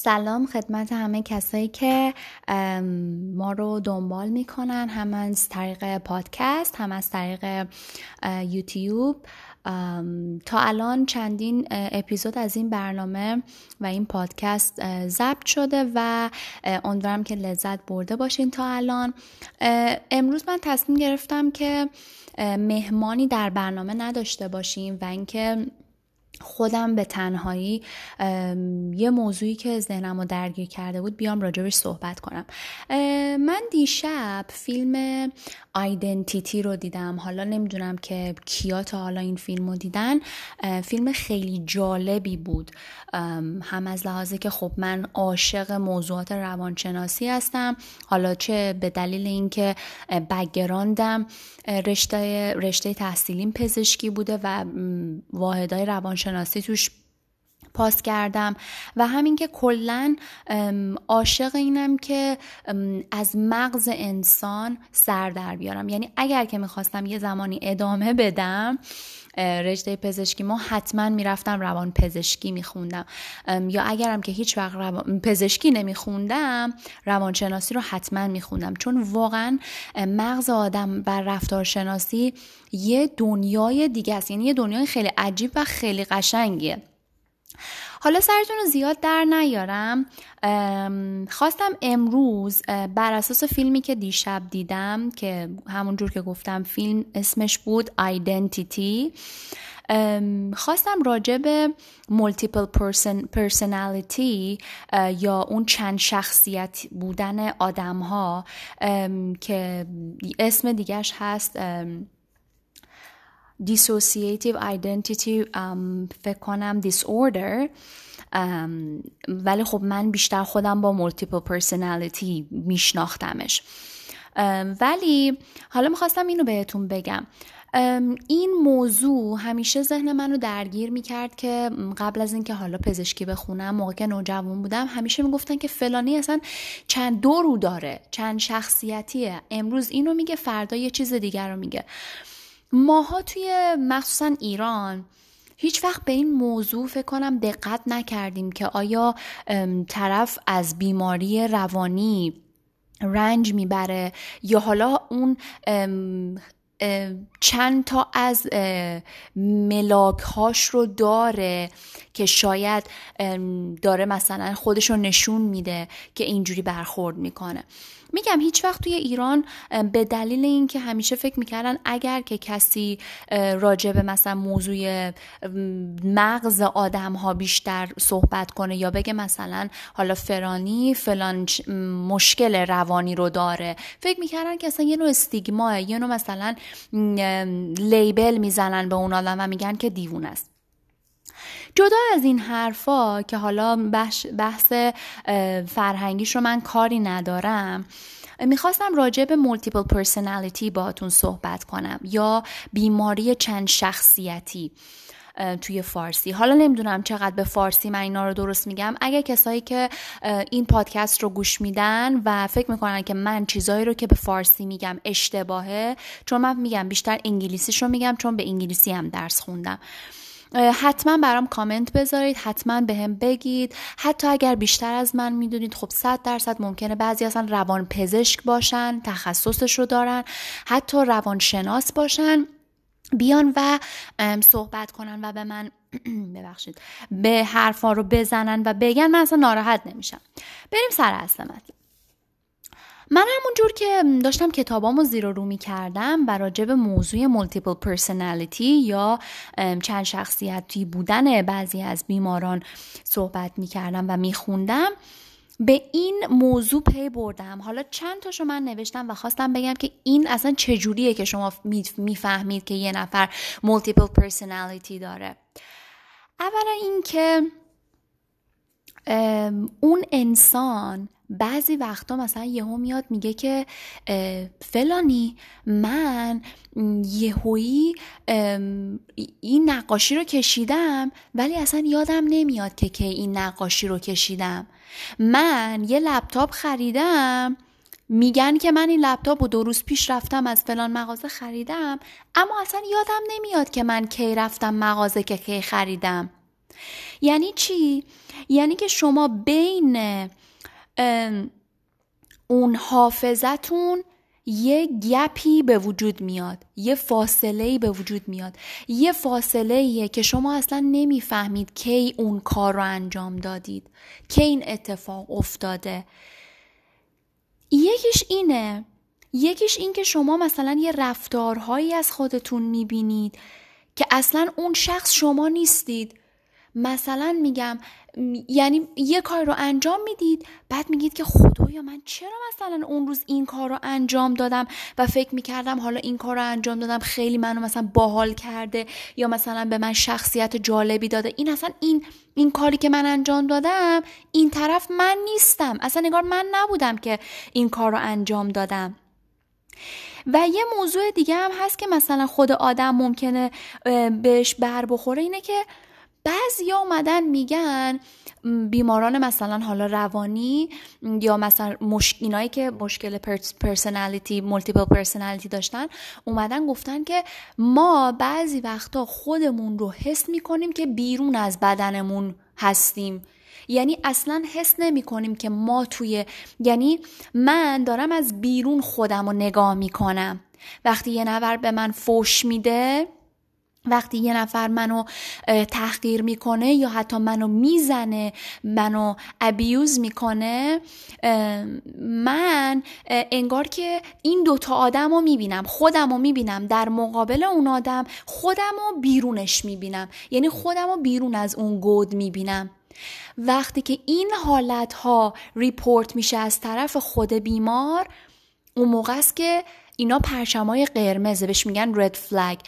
سلام خدمت همه کسایی که ما رو دنبال می‌کنن هم از طریق پادکست هم از طریق یوتیوب. تا الان چندین اپیزود از این برنامه و این پادکست ضبط شده و امیدوارم که لذت برده باشین تا الان. امروز من تصمیم گرفتم که مهمانی در برنامه نداشته باشیم و اینکه خودم به تنهایی یه موضوعی که ذهنم رو درگیر کرده بود بیام راجبش صحبت کنم. من دیشب فیلم آیدنتیتی رو دیدم. حالا نمی‌دونم که کیا تا حالا این فیلم رو دیدن فیلم خیلی جالبی بود. هم از لحاظه که خب من عاشق موضوعات روانشناسی هستم. حالا چه به دلیل اینکه بگراندم رشته رشته تحصیلیم پزشکی بوده و واحدهای روانشناسی توش پاس کردم. و همین که کلا عاشق اینم که از مغز انسان سر در بیارم. یعنی اگر که می‌خواستم یه زمانی ادامه بدم رشته پزشکی ما حتما می‌رفتم روان پزشکی میخوندم. یا اگرم که هیچ وقت روان... پزشکی نمیخوندم روانشناسی رو حتما میخوندم. چون واقعا مغز آدم بر رفتارشناسی یه دنیای دیگه است. یعنی یه دنیای خیلی عجیب و خیلی قشنگیه. حالا سرتون رو زیاد در نیارم. خواستم امروز بر اساس فیلمی که دیشب دیدم که همونجور که گفتم فیلم اسمش بود Identity. خواستم راجع به multiple personality یا اون چند شخصیت بودن آدم ها که اسم دیگهش هست dissociative identity um, فکر کنم disorder. um, ولی خب من بیشتر خودم با multiple personality میشناختمش. ولی حالا می‌خواستم اینو بهتون بگم. این موضوع همیشه ذهن منو درگیر می‌کرد که قبل از اینکه حالا پزشکی بخونم موقع که نوجوان بودم همیشه می‌گفتن که فلانی اصلا چند دو رو داره چند شخصیتیه. امروز اینو میگه فردا یه چیز دیگر رو میگه. ماها توی مخصوصا ایران هیچ وقت به این موضوع فکر کنم دقت نکردیم که آیا طرف از بیماری روانی رنج می‌بره یا حالا اون چند تا از ملاک هاش رو داره. که شاید داره مثلا خودش رو نشون میده که اینجوری برخورد می‌کنه. میگم هیچ وقت توی ایران به دلیل اینکه همیشه فکر می‌کردن اگر که کسی راجع به مثلا موضوع مغز آدم ها بیشتر صحبت کنه یا بگه مثلا حالا فرانی فلان مشکل روانی رو داره فکر می‌کردن که اصلا یه نوع stigma ه یه نوع مثلا label می‌زنن به اون آدم و میگن که دیوونه‌ست. جدا از این حرفا که حالا بحث, فرهنگیش رو من کاری ندارم می‌خواستم راجع به multiple personality باتون صحبت کنم یا بیماری چند شخصیتی توی فارسی. حالا نمی‌دونم چقدر به فارسی من اینا رو درست میگم. اگر کسایی که این پادکست رو گوش میدن و فکر می‌کنن که من چیزایی رو که به فارسی میگم اشتباهه چون من میگم بیشتر انگلیسیش رو میگم چون به انگلیسی هم درس خوندم. حتما برام کامنت بذارید حتما به هم بگید. حتی اگر بیشتر از من می‌دونید خب صد درصد ممکنه بعضی اصلا روان پزشک باشن تخصصش رو دارن حتی روانشناس باشن. بیان و صحبت کنن و به من ببخشید به حرفا رو بزنن و بگن. من اصلا ناراحت نمیشم. بریم سر اصل مطلب. من همونجور که داشتم کتابامو زیر و رو می کردم و راجع موضوع multiple personality یا چند شخصیتی بودن بعضی از بیماران صحبت می کردم و می خوندم به این موضوع پی بردم. حالا چند تاشو من نوشتم و خواستم بگم که این اصلا چجوریه که شما می‌فهمید که یه نفر multiple personality داره. اولا اینکه اون انسان بعضی وقتا مثلا یهو میاد میگه که فلانی من یهویی این نقاشی رو کشیدم ولی اصلا یادم نمیاد که که این نقاشی رو کشیدم من یه لپتاپ خریدم میگن که من این لپتاپ و دو روز پیش رفتم از فلان مغازه خریدم اما اصلا یادم نمیاد که من کی رفتم مغازه که کی خریدم یعنی چی؟ یعنی که شما بین اون حافظتون یه گپی به وجود میاد یه فاصله به وجود میاد. یه فاصله که شما اصلا نمی‌فهمید کی اون کار رو انجام دادید کی این اتفاق افتاده. یکیش اینه یکیش این که شما مثلا یه رفتارهایی از خودتون می‌بینید که اصلا اون شخص شما نیستید. مثلا میگم یعنی یه کار رو انجام می‌دید بعد میگید که خدایا من چرا مثلا اون روز این کار رو انجام دادم و فکر می‌کردم حالا این کار رو انجام دادم خیلی منو مثلا باحال کرده یا مثلا به من شخصیت جالبی داده. این اصلا این این کاری که من انجام دادم این طرف من نیستم. اصلا انگار من نبودم که این کار رو انجام دادم. و یه موضوع دیگه هم هست که مثلا خود آدم ممکنه بهش بر بخوره اینه که بعضی اومدن میگن بیماران مثلا حالا روانی یا مثلا مش... اینایی که مشکل personality multiple personality داشتن اومدن گفتن که ما بعضی وقتا خودمون رو حس می‌کنیم که بیرون از بدنمون هستیم. یعنی اصلا حس نمی کنیم که ما توی یعنی من دارم از بیرون خودم رو نگاه می‌کنم. وقتی یه نفر به من فوش میده وقتی یه نفر منو تحقیر می‌کنه یا حتی منو می‌زنه منو ابیوز می‌کنه من انگار که این دوتا آدم رو می‌بینم خودم رو می‌بینم در مقابل اون آدم خودم رو بیرونش می‌بینم. یعنی خودم رو بیرون از اون گود می‌بینم. وقتی که این حالت ها ریپورت میشه از طرف خود بیمار اون موقع است که اینا پرچمای قرمزه بهش میگن رد فلگ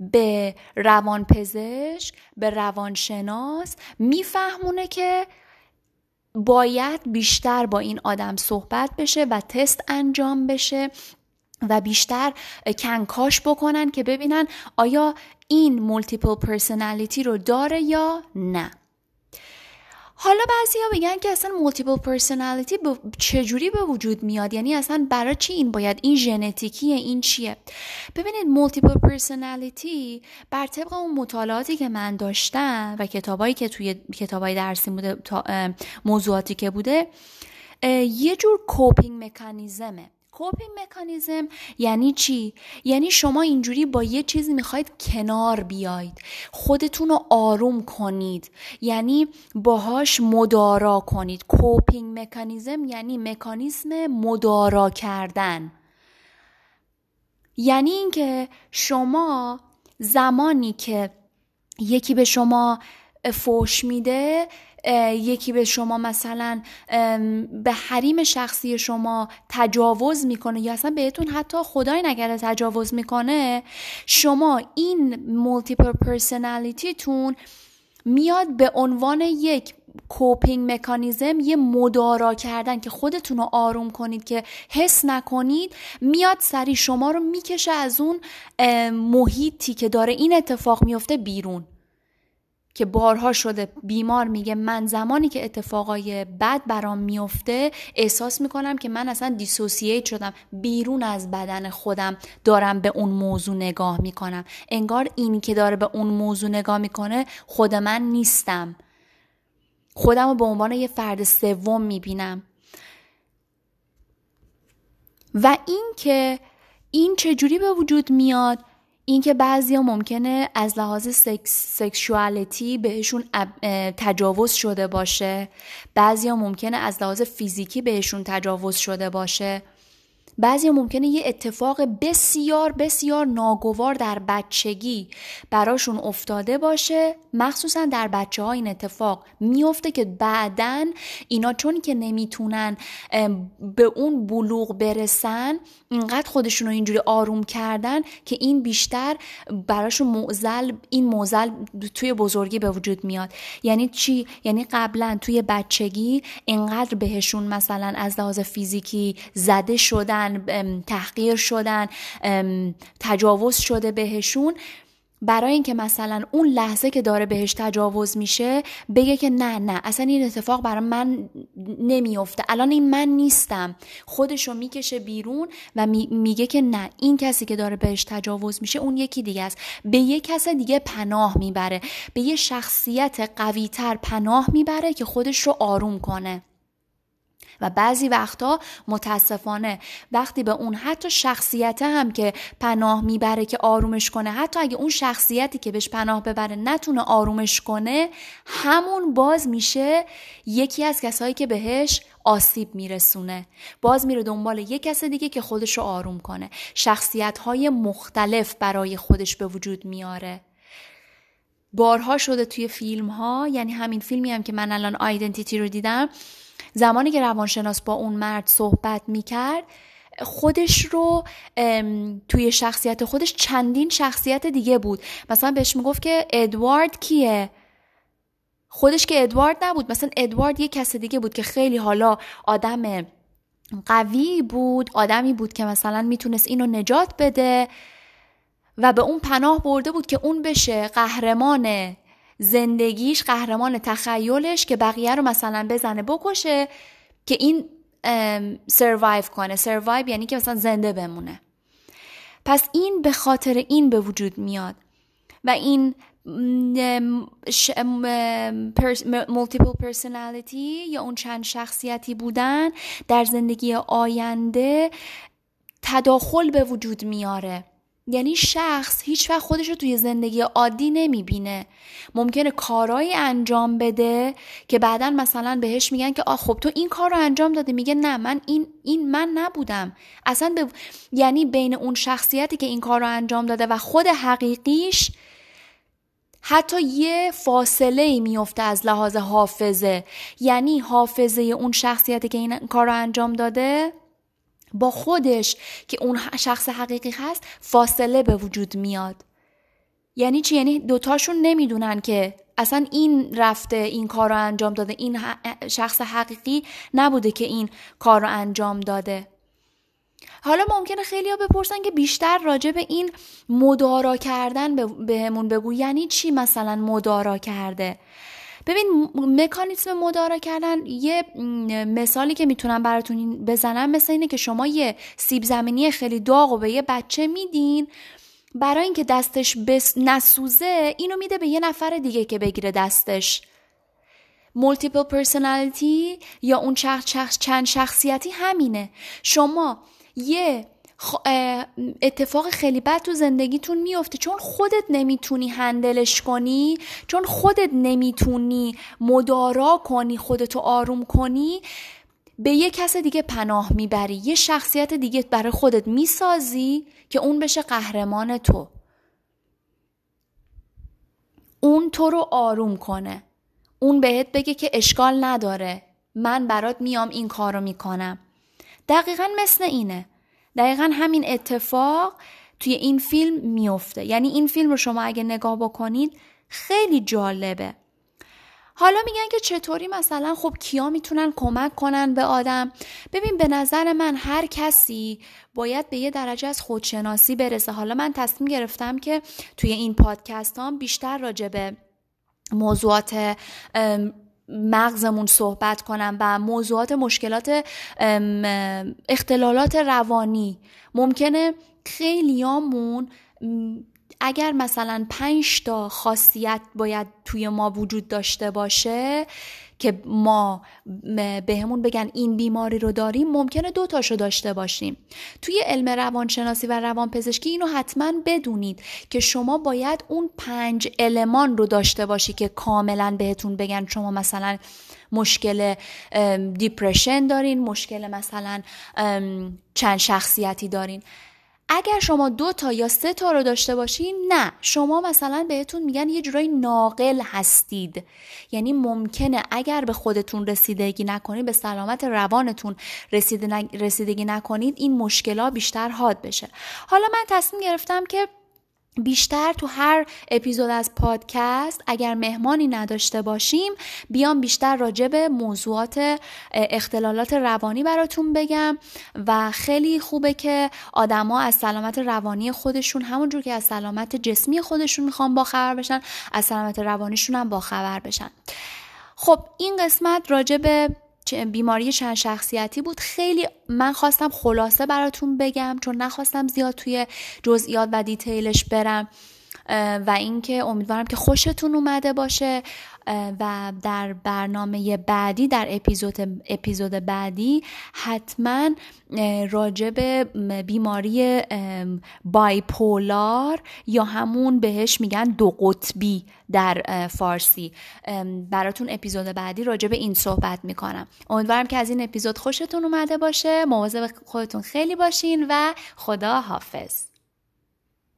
به روانپزشک به روانشناس میفهمونه که باید بیشتر با این آدم صحبت بشه و تست انجام بشه و بیشتر کنکاش بکنن که ببینن آیا این multiple personality رو داره یا نه. حالا بعضی ها بگن که اصلا multiple personality چجوری به وجود میاد؟ یعنی اصلا برای چی این باید؟ این ژنتیکیه این چیه؟ ببینید multiple personality بر طبق اون مطالعاتی که من داشتم و کتابایی که توی کتابای درسی بوده موضوعاتی که بوده یه جور کوپینگ مکانیزمه کوپینگ مکانیزم. یعنی چی؟ یعنی شما اینجوری با یه چیزی می‌خواید کنار بیاید. خودتون رو آروم کنید. یعنی باهاش مدارا کنید. کوپینگ مکانیزم یعنی مکانیزم مدارا کردن. یعنی اینکه شما زمانی که یکی به شما فوش میده یکی به شما مثلا به حریم شخصی شما تجاوز می‌کنه یا اصلا بهتون حتی خدای نکرده تجاوز می‌کنه شما این multiple personality تون میاد به عنوان یک coping mechanism یه مدارا کردن که خودتون رو آروم کنید که حس نکنید میاد سری شما رو می‌کشه از اون محیطی که داره این اتفاق میفته بیرون. که بارها شده بیمار میگه من زمانی که اتفاقای بد برام میفته احساس می‌کنم که من اصلا دیسوسییت شدم بیرون از بدن خودم دارم به اون موضوع نگاه می‌کنم. انگار اینی که داره به اون موضوع نگاه می‌کنه خود من نیستم. خودم رو به عنوان یه فرد سوم می‌بینم. و این که این چجوری به وجود میاد؟ اینکه بعضیا ممکنه از لحاظ سکس، سکشوالیتی بهشون تجاوز شده باشه. بعضیا ممکنه از لحاظ فیزیکی بهشون تجاوز شده باشه. بعضی ممکنه یه اتفاق بسیار بسیار ناگوار در بچگی براشون افتاده باشه. مخصوصا در بچه ها این اتفاق میفته که بعدا اینا چون که نمی‌تونن به اون بلوغ برسن اینقدر خودشون رو اینجوری آروم کردن که این بیشتر براشون موزل این موزل توی بزرگی به وجود میاد. یعنی چی؟ یعنی قبلا توی بچگی اینقدر بهشون مثلا از لحاظ فیزیکی زده شدن تحقیر شدن تجاوز شده بهشون. برای اینکه مثلا اون لحظه که داره بهش تجاوز میشه بگه که نه نه اصلا این اتفاق برای من نمیافته. الان این من نیستم. خودشو می‌کشه بیرون و میگه که نه این کسی که داره بهش تجاوز میشه اون یکی دیگه است. به یه کس دیگه پناه می‌بره. به یه شخصیت قویتر پناه می‌بره که خودش رو آروم کنه. و بعضی وقتا متاسفانه وقتی به اون حتی شخصیت هم که پناه می‌بره که آرومش کنه حتی اگه اون شخصیتی که بهش پناه ببره نتونه آرومش کنه همون باز میشه یکی از کسایی که بهش آسیب میرسونه. باز میره دنبال یک کس دیگه که خودش رو آروم کنه. شخصیت های مختلف برای خودش به وجود میاره. بارها شده توی فیلم ها یعنی همین فیلمی هم که من الان آیدنتیتی رو دیدم زمانی که روانشناس با اون مرد صحبت می‌کرد خودش رو توی شخصیت خودش چندین شخصیت دیگه بود. مثلا بهش می‌گفت که ادوارد کیه؟ خودش که ادوارد نبود مثلا ادوارد یه کس دیگه بود که خیلی حالا آدم قوی بود آدمی بود که مثلا می‌تونست اینو نجات بده و به اون پناه برده بود که اون بشه قهرمان زندگیش قهرمان تخیلش که بقیه رو مثلا بزنه بکشه که این سروایو کنه. سروایو یعنی که مثلا زنده بمونه. پس این به خاطر این به وجود میاد. و این multiple personality یا اون چند شخصیتی بودن در زندگی آینده تداخل به وجود میاره. یعنی شخص هیچ وقت خودش رو توی زندگی عادی نمی‌بینه. ممکنه کارایی انجام بده که بعدا مثلا بهش میگن که آ خب تو این کار رو انجام داده میگه نه من این این من نبودم. اصلا به یعنی بین اون شخصیتی که این کار رو انجام داده و خود حقیقیش حتی یه فاصله ای میفته از لحاظ حافظه. یعنی حافظه اون شخصیتی که این کار رو انجام داده با خودش که اون شخص حقیقی هست فاصله به وجود میاد. یعنی چی؟ یعنی دوتاشون نمی‌دونن که اصلا این رفته این کار رو انجام داده این شخص حقیقی نبوده که این کار رو انجام داده. حالا ممکنه خیلی ها بپرسن که بیشتر راجع به این مدارا کردن بهمون بگو. یعنی چی مثلا مدارا کرده؟ ببین مکانیزم مدارا کردن یه مثالی که می‌تونم براتون بزنم مثل اینه که شما یه سیب زمینی خیلی داغ و به یه بچه میدین برای اینکه دستش بس نسوزه اینو میده به یه نفر دیگه که بگیره دستش. multiple personality یا اون چند شخصیتی همینه. شما یه اتفاق خیلی بد تو زندگیتون میفته چون خودت نمی‌تونی handle ش کنی چون خودت نمی‌تونی مدارا کنی خودتو آروم کنی به یه کس دیگه پناه می‌بری یه شخصیت دیگه برای خودت می‌سازی که اون بشه قهرمان تو. اون تو رو آروم کنه. اون بهت بگه که اشکال نداره. من برات میام این کارو می‌کنم. دقیقا مثل اینه. دقیقا همین اتفاق توی این فیلم میفته. یعنی این فیلم رو شما اگه نگاه بکنید خیلی جالبه. حالا میگن که چطوری مثلا خب کیا می‌تونن کمک کنن به آدم؟ ببین به نظر من هر کسی باید به یه درجه از خودشناسی برسه. حالا من تصمیم گرفتم که توی این پادکست هم بیشتر راجع به موضوعات مغزمون صحبت کنم و موضوعات مشکلات اختلالات روانی. ممکنه خیلیامون اگر مثلا پنج تا خاصیت باید توی ما وجود داشته باشه که ما بهمون بگن این بیماری رو داریم ممکنه دو تاشو داشته باشیم. توی علم روانشناسی و روانپزشکی اینو حتما بدونید که شما باید اون پنج المان رو داشته باشی که کاملا بهتون بگن شما مثلا مشکل دیپرشن دارین مشکل مثلا چند شخصیتی دارین. اگر شما دو تا یا سه تا رو داشته باشین نه. شما مثلا بهتون میگن یه جورایی ناقل هستید. یعنی ممکنه اگر به خودتون رسیدگی نکنید به سلامت روانتون رسیدگی نکنید این مشکلات بیشتر حاد بشه. حالا من تصمیم گرفتم که بیشتر تو هر اپیزود از پادکست اگر مهمانی نداشته باشیم بیام بیشتر راجع به موضوعات اختلالات روانی براتون بگم و خیلی خوبه که آدما از سلامت روانی خودشون همونجور که از سلامت جسمی خودشون می‌خوان باخبر بشن از سلامت روانیشون هم باخبر بشن. خب این قسمت راجع به بیماری چند شخصیتی بود. خیلی من خواستم خلاصه براتون بگم چون نخواستم زیاد توی جزئیات و دیتیلش برم. و اینکه امیدوارم که خوشتون اومده باشه و در برنامه بعدی در اپیزود اپیزود بعدی حتما راجع به بیماری بایپولار یا همون بهش میگن دو قطبی در فارسی. براتون اپیزود بعدی راجع به این صحبت می‌کنم. امیدوارم که از این اپیزود خوشتون اومده باشه. مواظب خودتون خیلی باشین و خدا حافظ